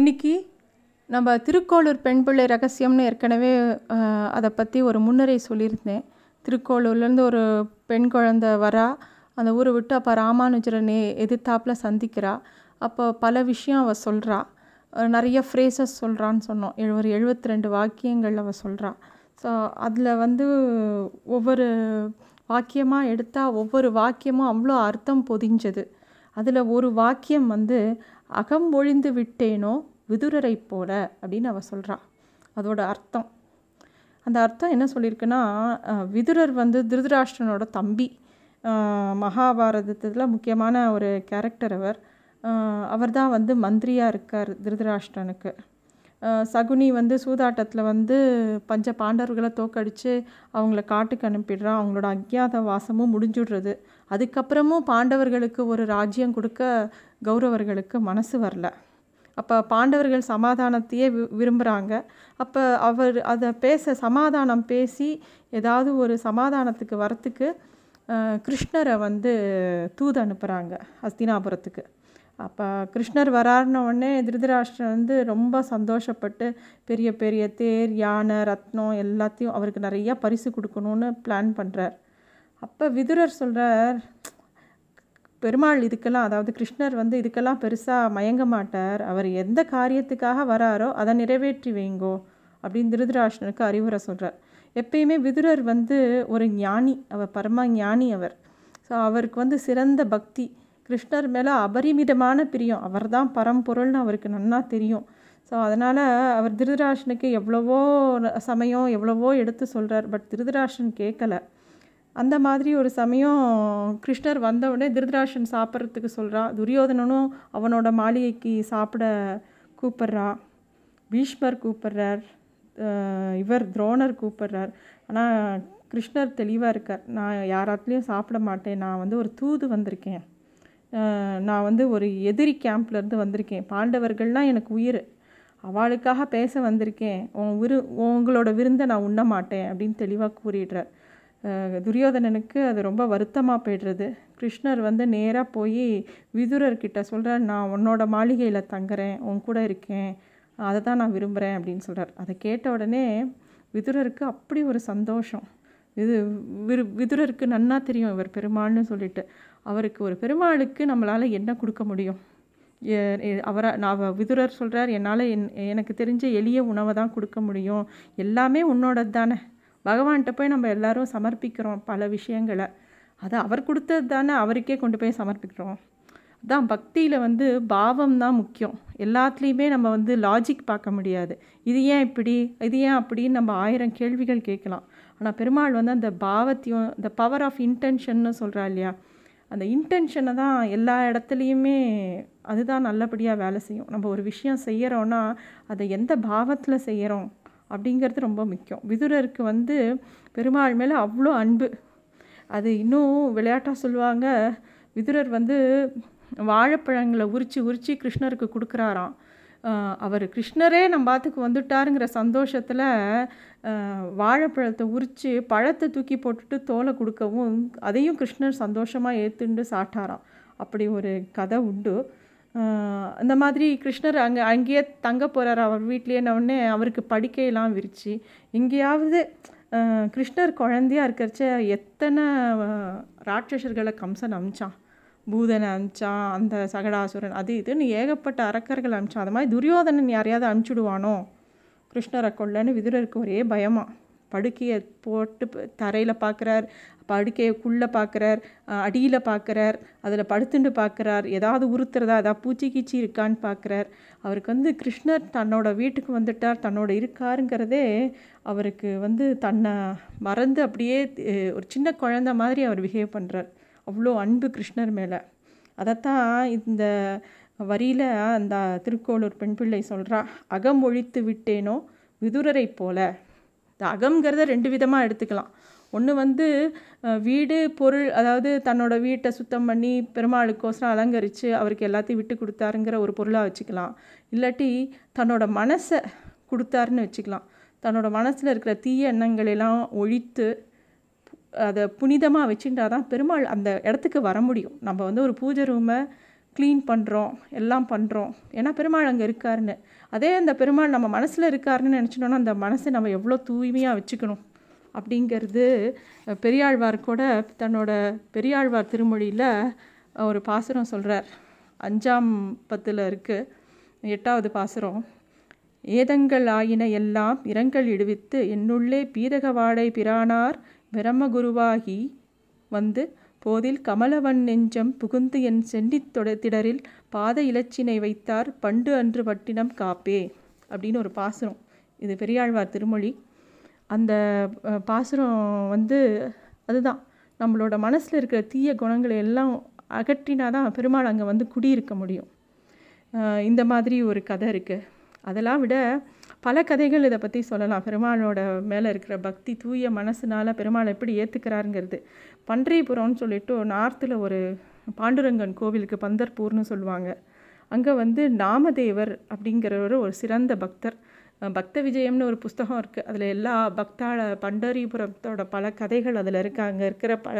இன்னைக்கு நம்ம திருக்கோளூர் பெண் பிள்ளை ரகசியம்னு ஏற்கனவே அதை பற்றி ஒரு முன்னுரை சொல்லியிருந்தேன். திருக்கோளூர்லேருந்து ஒரு பெண் குழந்தை வரா அந்த ஊரை விட்டு அப்போ ராமானுஜரை நே எதிர்த்தாப்புல சந்திக்கிறா. அப்போ பல விஷயம் அவள் சொல்கிறா நிறைய ஃப்ரேசஸ் சொல்கிறான்னு சொன்னோம். எழு- ஒரு எழுபத்தி ரெண்டு வாக்கியங்கள் அவள் சொல்கிறா ஸோ அதில் வந்து ஒவ்வொரு வாக்கியமாக எடுத்தால் ஒவ்வொரு வாக்கியமும் அவ்வளோ அர்த்தம் பொதிஞ்சது. அதில் ஒரு வாக்கியம் வந்து அகம் ஒழிந்து விட்டேனோ விதுரரை போல அப்படின்னு அவ சொல்கிறாள் அதோட அர்த்தம். அந்த அர்த்தம் என்ன சொல்லியிருக்குன்னா விதுரர் வந்து திருதராஷ்டிரனோட தம்பி. மகாபாரதத்தில் முக்கியமான ஒரு கேரக்டர் அவர். அவர் தான் வந்து மந்திரியாக இருக்கார் திருதராஷ்டிரனுக்கு சகுனி வந்து சூதாட்டத்தில் வந்து பஞ்ச பாண்டவர்களை தோக்கடித்து அவங்கள காட்டுக்கு அனுப்பிடுறான் அவங்களோட அக்ஞாத வாசமும் முடிஞ்சுடுறது. அதுக்கப்புறமும் பாண்டவர்களுக்கு ஒரு ராஜ்யம் கொடுக்க கௌரவர்களுக்கு மனசு வரல. அப்போ பாண்டவர்கள் சமாதானத்தையே வி விரும்புகிறாங்க அப்போ அவர் அதை பேச சமாதானம் பேசி ஏதாவது ஒரு சமாதானத்துக்கு வரத்துக்கு கிருஷ்ணரை வந்து தூது அனுப்புகிறாங்க ஹஸ்தினாபுரத்துக்கு. அப்போ கிருஷ்ணர் வராருன உடனே திருதராஷ்டிரன் வந்து ரொம்ப சந்தோஷப்பட்டு பெரிய பெரிய தேர் யானை ரத்னம் எல்லாத்தையும் அவருக்கு நிறையா பரிசு கொடுக்கணும்னு பிளான் பண்ணுறார் அப்போ விதுரர் சொல்கிறார் பெருமாள் இதுக்கெல்லாம் அதாவது கிருஷ்ணர் வந்து இதுக்கெல்லாம் பெருசாக மயங்க மாட்டார். அவர் எந்த காரியத்துக்காக வராரோ அதை நிறைவேற்றி வைங்கோ அப்படின்னு திருதராஷ்டனுக்கு அறிவுரை சொல்கிறார் எப்பயுமே விதுரர் வந்து ஒரு ஞானி அவர் பரம ஞானி அவர். ஸோ அவருக்கு வந்து சிறந்த பக்தி. கிருஷ்ணர் மேலே அபரிமிதமான பிரியம். அவர் தான் பரம்பொருள்னு அவருக்கு நன்னா தெரியும். ஸோ அதனால் அவர் திருதராஷனுக்கு எவ்வளவோ சமயம் எவ்வளவோ எடுத்து சொல்கிறார் பட் திருதராஷன் கேட்கல அந்த மாதிரி ஒரு சமயம் கிருஷ்ணர் வந்தவுடனே திருதராஷன் சாப்பிட்றதுக்கு சொல்கிறா துரியோதனனும் அவனோட மாளிகைக்கு சாப்பிட கூப்பிட்றா பீஷ்மர் கூப்பிட்றார் இவர் துரோணர் கூப்பிட்றார். ஆனால் கிருஷ்ணர் தெளிவாக இருக்கார். நான் யாராத்துலேயும் சாப்பிட மாட்டேன். நான் வந்து ஒரு தூது வந்திருக்கேன். நான் வந்து ஒரு எதிரி கேம்ப்லேருந்து வந்திருக்கேன். பாண்டவர்கள்லாம் எனக்கு உயிர். அவளுக்காக பேச வந்திருக்கேன். உன் விரு உங்களோட விருந்தை நான் உண்ண மாட்டேன் அப்படின்னு தெளிவாக கூறிடுறார். துரியோதனனுக்கு அது ரொம்ப வருத்தமாக போய்டுறது. கிருஷ்ணர் வந்து நேராக போய் விதுரர்கிட்ட சொல்கிறார் நான் உன்னோட மாளிகையில் தங்குறேன் உன் கூட இருக்கேன் அதை தான் நான் விரும்புகிறேன் அப்படின்னு சொல்கிறார் அதை கேட்ட உடனே விதுரருக்கு அப்படி ஒரு சந்தோஷம். இது விரு விதுரருக்கு நன்னா தெரியும் இவர் பெருமாள்னு சொல்லிட்டு. அவருக்கு ஒரு பெருமாளுக்கு நம்மளால் என்ன கொடுக்க முடியும்? அவரை நான் விதுரர் சொல்கிறார் என்னால் என் எனக்கு தெரிஞ்ச எளிய உணவை தான் கொடுக்க முடியும். எல்லாமே உன்னோடது தானே. பகவான்கிட்ட போய் நம்ம எல்லாரும் சமர்ப்பிக்கிறோம் பல விஷயங்களை. அது அவர் கொடுத்தது தானே அவருக்கே கொண்டு போய் சமர்ப்பிக்கிறோம். அதான் பக்தியில் வந்து பாவம் தான் முக்கியம். எல்லாத்துலேயுமே நம்ம வந்து லாஜிக் பார்க்க முடியாது. இது ஏன் இப்படி? இது ஏன் அப்படின்னு நம்ம ஆயிரம் கேள்விகள் கேட்கலாம். ஆனால் பெருமாள் வந்து அந்த பாவத்தையும் இந்த பவர் ஆஃப் இன்டென்ஷன்னு சொல்கிறா இல்லையா? அந்த இன்டென்ஷனை தான் எல்லா இடத்துலையுமே அதுதான் நல்லபடியாக வேலை செய்யும். நம்ம ஒரு விஷயம் செய்கிறோன்னா அதை எந்த பாவத்தில் செய்கிறோம் அப்படிங்கிறது ரொம்ப முக்கியம். விதுரருக்கு வந்து பெருமாள் மேலே அவ்வளோ அன்பு. அது இன்னும் விளையாட்டாக சொல்லுவாங்க விதுரர் வந்து வாழைப்பழங்களை உரித்து உரித்து கிருஷ்ணருக்கு கொடுக்குறாராம். அவர் கிருஷ்ணரே நம்ம பாத்துக்கு வந்துட்டாருங்கிற சந்தோஷத்தில் வாழைப்பழத்தை உரித்து பழத்தை தூக்கி போட்டுட்டு தோலை கொடுக்கவும் அதையும் கிருஷ்ணர் சந்தோஷமாக ஏற்றுண்டு சாட்டாராம். அப்படி ஒரு கதை உண்டு. இந்த மாதிரி கிருஷ்ணர் அங்கே அங்கேயே தங்க போகிறார் அவர் வீட்லேயே. அவருக்கு படுக்கையெல்லாம் விரித்து எங்கேயாவது கிருஷ்ணர் குழந்தையாக இருக்கிறச்ச எத்தனை ஆஹ் ராட்சசர்களை கம்சன் அமிச்சான். பூதனை அமிச்சான் அந்த சகடாசுரன் அது இதுன்னு ஏகப்பட்ட அரக்கர்கள் அமிச்சான். அது மாதிரி துரியோதனன் யாரையாவது அனுப்பிச்சுடுவானோ கிருஷ்ணரை கொள்ளன்னு விதுரருக்கு ஒரே பயமாக படுக்கையை போட்டு தரையில் பார்க்குறார் படுக்கைக்குள்ளே பார்க்குறார் அடியில் பார்க்குறார் அதில் படுத்துண்டு பார்க்குறார் ஏதாவது உறுத்துறதா ஏதாவது பூச்சி கீச்சி இருக்கான்னு பார்க்குறார் அவருக்கு வந்து கிருஷ்ணர் தன்னோட வீட்டுக்கு வந்துட்டார் தன்னோட இருக்காருங்கிறதே அவருக்கு வந்து தன்னை மறந்து அப்படியே ஒரு சின்ன குழந்தை மாதிரி அவர் பிஹேவ் பண்ணுறார் அவ்வளோ அன்பு கிருஷ்ணர் மேலே. அதைத்தான் இந்த வரியில் அந்த திருக்கோளூர் பெண் பிள்ளை சொல்கிறா அகம் ஒழித்து விட்டேனோ விதுரரை போல. இந்த அகம்ங்கிறத ரெண்டு விதமாக எடுத்துக்கலாம். ஒன்று வந்து வீடு பொருள் அதாவது தன்னோட வீட்டை சுத்தம் பண்ணி பெருமாளுக்கோசரம் அலங்கரித்து அவருக்கு எல்லாத்தையும் விட்டு கொடுத்தாருங்கிற ஒரு பொருளாக வச்சுக்கலாம். இல்லாட்டி தன்னோட மனசை கொடுத்தாருன்னு வச்சுக்கலாம். தன்னோட மனசில் இருக்கிற தீய எண்ணங்களெல்லாம் ஒழித்து அதை புனிதமாக வச்சுட்டா தான் பெருமாள் அந்த இடத்துக்கு வர முடியும். நம்ம வந்து ஒரு பூஜை ரூமை க்ளீன் பண்ணுறோம் எல்லாம் பண்ணுறோம் ஏன்னா பெருமாள் அங்கே இருக்காருன்னு. அதே அந்த பெருமாள் நம்ம மனசில் இருக்காருன்னு நினச்சினோன்னா அந்த மனசை நம்ம எவ்வளோ தூய்மையாக வச்சுக்கணும் அப்படிங்கிறது பெரியாழ்வார் கூட தன்னோட பெரியாழ்வார் திருமொழியில் ஒரு பாசுரம் சொல்கிறார் அஞ்சாம் பத்தில் இருக்குது எட்டாவது பாசுரம். ஏதங்கள் ஆயின எல்லாம் இரங்கல் இடுவித்து என்னுள்ளே பீதகவாடை பிரானார் பிரம்மகுருவாகி வந்து போதில் கமலவன் நெஞ்சம் புகுந்து என் செண்டித் திடரில் பாத இலச்சினை வைத்தார் பண்டு அன்று பட்டினம் காப்பே அப்படின்னு ஒரு பாசுரம். இது பெரியாழ்வார் திருமொழி. அந்த பாசுரம் வந்து அதுதான். நம்மளோட மனசில் இருக்கிற தீய குணங்களை எல்லாம் அகற்றினா தான் பெருமாள் அங்கே வந்து குடியிருக்க முடியும். இந்த மாதிரி ஒரு கதை இருக்குது அதெல்லாம் விட பல கதைகள் இதை பற்றி சொல்லலாம். பெருமாளோட மேலே இருக்கிற பக்தி தூய மனசுனால் பெருமாள் எப்படி ஏற்றுக்கிறாருங்கிறது பன்றிபுரம்னு சொல்லிட்டு நார்த்தில் ஒரு பாண்டுரங்கன் கோவிலுக்கு பந்தர்பூர்னு சொல்லுவாங்க. அங்கே வந்து நாமதேவர் அப்படிங்கிறவர் ஒரு சிறந்த பக்தர். பக்த விஜயம்னு ஒரு புஸ்தகம் இருக்குது அதில் எல்லா பக்தாள பண்டரிபுரத்தோட பல கதைகள் அதில் இருக்குது அங்கே இருக்கிற பல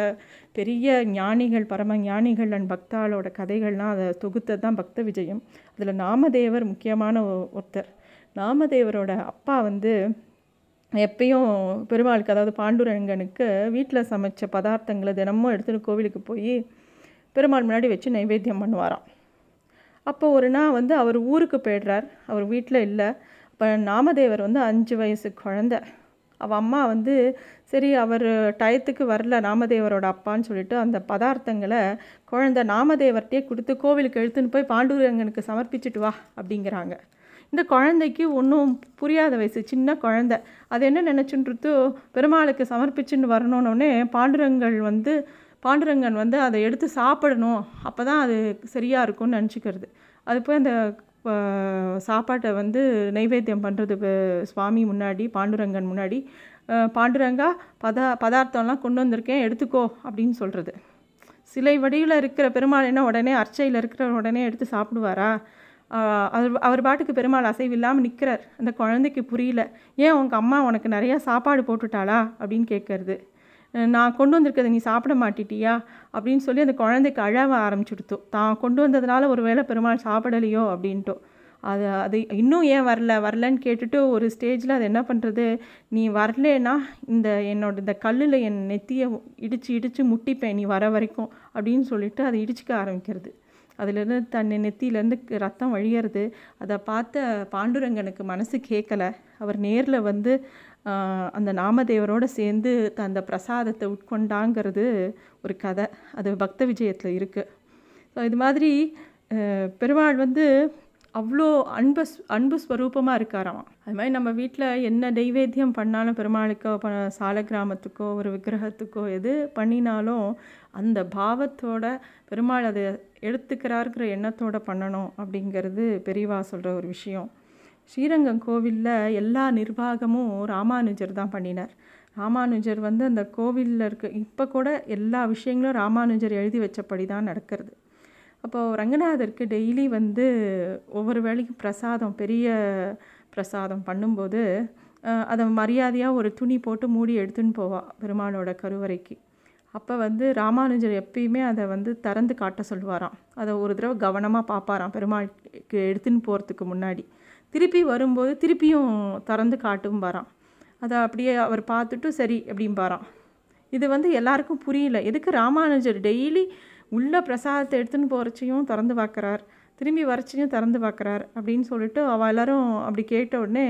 பெரிய ஞானிகள் பரம ஞானிகள் அண்ட் பக்தாளோட கதைகள்லாம் அதை தொகுத்தது தான் பக்த விஜயம். அதில் நாமதேவர் முக்கியமான ஒருத்தர். நாமதேவரோட அப்பா வந்து எப்பயும் பெருமாளுக்கு அதாவது பாண்டுரங்கனுக்கு வீட்டில் சமைச்ச பதார்த்தங்களை தினமும் எடுத்துகிட்டு கோவிலுக்கு போய் பெருமாள் முன்னாடி வச்சு நைவேத்தியம் பண்ணுவாராம். அப்போ ஒரு நாள் வந்து அவர் ஊருக்கு போயிடுறார். அவர் வீட்டில் இல்லை. இப்போ நாமதேவர் வந்து அஞ்சு வயசு குழந்த. அவள் அம்மா வந்து சரி அவர் டயத்துக்கு வரல நாமதேவரோட அப்பான்னு சொல்லிட்டு அந்த பதார்த்தங்களை குழந்த நாமதேவர்கிட்டே கொடுத்து கோவிலுக்கு எழுத்துன்னு போய் பாண்டுரங்கனுக்கு சமர்ப்பிச்சுட்டு வா அப்படிங்கிறாங்க. இந்த குழந்தைக்கு ஒன்றும் புரியாத வயசு சின்ன குழந்த. அது என்ன நினச்சுன்றது பெருமாளுக்கு சமர்ப்பிச்சுன்னு வரணுன்னொடனே பாண்டுரங்கள் வந்து பாண்டுரங்கன் வந்து அதை எடுத்து சாப்பிடணும். அப்போ தான் அது சரியாக இருக்கும்னு நினச்சிக்கிறது. அது போய் அந்த சாப்பாட்டை வந்து நைவேத்தியம் பண்ணுறது சுவாமி முன்னாடி பாண்டுரங்கன் முன்னாடி பாண்டுரங்கா பதா பதார்த்தம்லாம் கொண்டு வந்திருக்கேன் எடுத்துக்கோ அப்படின்னு சொல்கிறது சிலை வடிவில் இருக்கிற பெருமாள் என்ன உடனே அர்ச்சையில் இருக்கிற உடனே எடுத்து சாப்பிடுவாரா? அவர் அவர் பாட்டுக்கு பெருமாள் அசைவில்லாமல் நிற்கிறார் அந்த குழந்தைக்கு புரியல. ஏன் உங்கள் அம்மா உனக்கு நிறையா சாப்பாடு போட்டுட்டாளா? அப்படின்னு கேட்கறது. நான் கொண்டு வந்திருக்கிறத நீ சாப்பிட மாட்டிட்டியா? அப்படின்னு சொல்லி அந்த குழந்தைக்கு அழவ ஆரம்பிச்சுடுத்து. தான் கொண்டு வந்ததுனால ஒரு வேளை பெருமாள் சாப்பிடலையோ? அப்படின்ட்டோ. அது அது இன்னும் ஏன் வரல? வரலன்னு கேட்டுட்டு ஒரு ஸ்டேஜில் அது என்ன பண்ணுறது நீ வரலன்னா இந்த என்னோட இந்த கல்லில் என் நெத்தியை இடித்து இடித்து முட்டிப்பேன் நீ வர வரைக்கும். அப்படின்னு சொல்லிட்டு அதை இடிச்சிக்க ஆரம்பிக்கிறது. அதுலேருந்து தன் நெத்தியிலேருந்து ரத்தம் வழியறது. அதை பார்த்த பாண்டுரங்கனுக்கு மனசு கேட்கல அவர் நேரில் வந்து அந்த நாமதேவரோடு சேர்ந்து அந்த பிரசாதத்தை உட்கொண்டாங்கிறது ஒரு கதை. அது பக்த விஜயத்தில் இருக்குது ஸோ இது மாதிரி பெருமாள் வந்து அவ்வளோ அன்பு அன்பு ஸ்வரூபமாக இருக்காராம். அது மாதிரி நம்ம வீட்டில் என்ன தெய்வேத்தியம் பண்ணாலும் பெருமாளுக்கோ ப சால கிராமத்துக்கோ ஒரு விக்கிரகத்துக்கோ எது பண்ணினாலும் அந்த பாவத்தோட பெருமாள் அதை எடுத்துக்கிறாருங்கிற எண்ணத்தோட பண்ணணும் அப்படிங்கிறது பெரியவா சொல்கிற ஒரு விஷயம். ஸ்ரீரங்கம் கோவிலில் எல்லா நிர்வாகமும் ராமானுஜர் தான் பண்ணினார். ராமானுஜர் வந்து அந்த கோவிலில் இருக்க இப்போ கூட எல்லா விஷயங்களும் ராமானுஜர் எழுதி வச்சபடி தான் நடக்கிறது. அப்போது ரங்கநாதருக்கு டெய்லி வந்து ஒவ்வொரு வேளைக்கும் பிரசாதம் பெரிய பிரசாதம் பண்ணும்போது அதை மரியாதையாக ஒரு துணி போட்டு மூடி எடுத்துன்னு போவாள் பெருமானோட கருவறைக்கு. அப்போ வந்து ராமானுஜர் எப்பயுமே அதை வந்து திறந்து காட்ட சொல்லுவாராம். அதை ஒரு தடவை கவனமாக பார்ப்பாராம் பெருமாளுக்கு எடுத்துன்னு போகிறதுக்கு முன்னாடி. திருப்பி வரும்போது திருப்பியும் திறந்து காட்டும் பாராம் அதை அப்படியே அவர் பார்த்துட்டு சரி அப்படிம்பாராம். இது வந்து எல்லாருக்கும் புரியல. எதுக்கு ராமானுஜர் டெய்லி உள்ளே பிரசாதத்தை எடுத்துன்னு போகிறச்சியும் திறந்து பார்க்குறார். திரும்பி வரச்சையும் திறந்து பார்க்குறார் அப்படின்னு சொல்லிட்டு அவள் எல்லோரும் அப்படி கேட்ட உடனே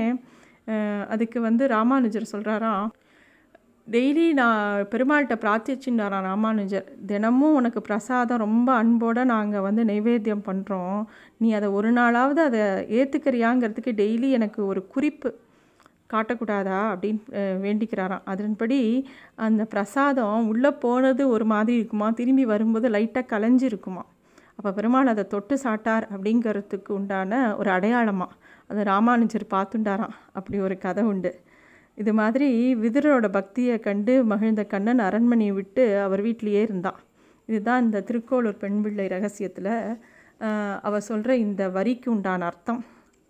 அதுக்கு வந்து ராமானுஜர் சொல்கிறாராம் டெய்லி நான் பெருமாள்கிட்ட பிரார்த்திச்சுன்னாராம் ராமானுஜர். தினமும் உனக்கு பிரசாதம் ரொம்ப அன்போடு நாங்கள் வந்து நைவேத்தியம் பண்ணுறோம் நீ அதை ஒரு நாளாவது அதை ஏற்றுக்கிறியாங்கிறதுக்கு டெய்லி எனக்கு ஒரு குறிப்பு காட்டக்கூடாதா அப்படின்னு வேண்டிக்கிறாராம். அதன்படி அந்த பிரசாதம் உள்ளே போனது ஒரு மாதிரி இருக்குமா? திரும்பி வரும்போது லைட்டாக கலைஞ்சி இருக்குமா அப்போ பெருமாள் அதை தொட்டு சாட்டார் அப்படிங்கிறதுக்கு உண்டான ஒரு அடையாளமாக அதை ராமானுஜர் பார்த்துண்டாராம். அப்படி ஒரு கதை உண்டு. இது மாதிரி விதுரோட பக்தியை கண்டு மகிழ்ந்த கண்ணன் அரண்மனையை விட்டு அவர் வீட்டிலையே இருந்தான். இதுதான் இந்த திருக்கோளூர் பெண் பிள்ளை ரகசியத்தில் அவர் சொல்கிற இந்த வரிக்கு உண்டான அர்த்தம்.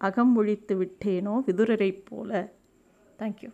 அகம் ஒழித்து விட்டேனோ விதுரரை போல Thank you.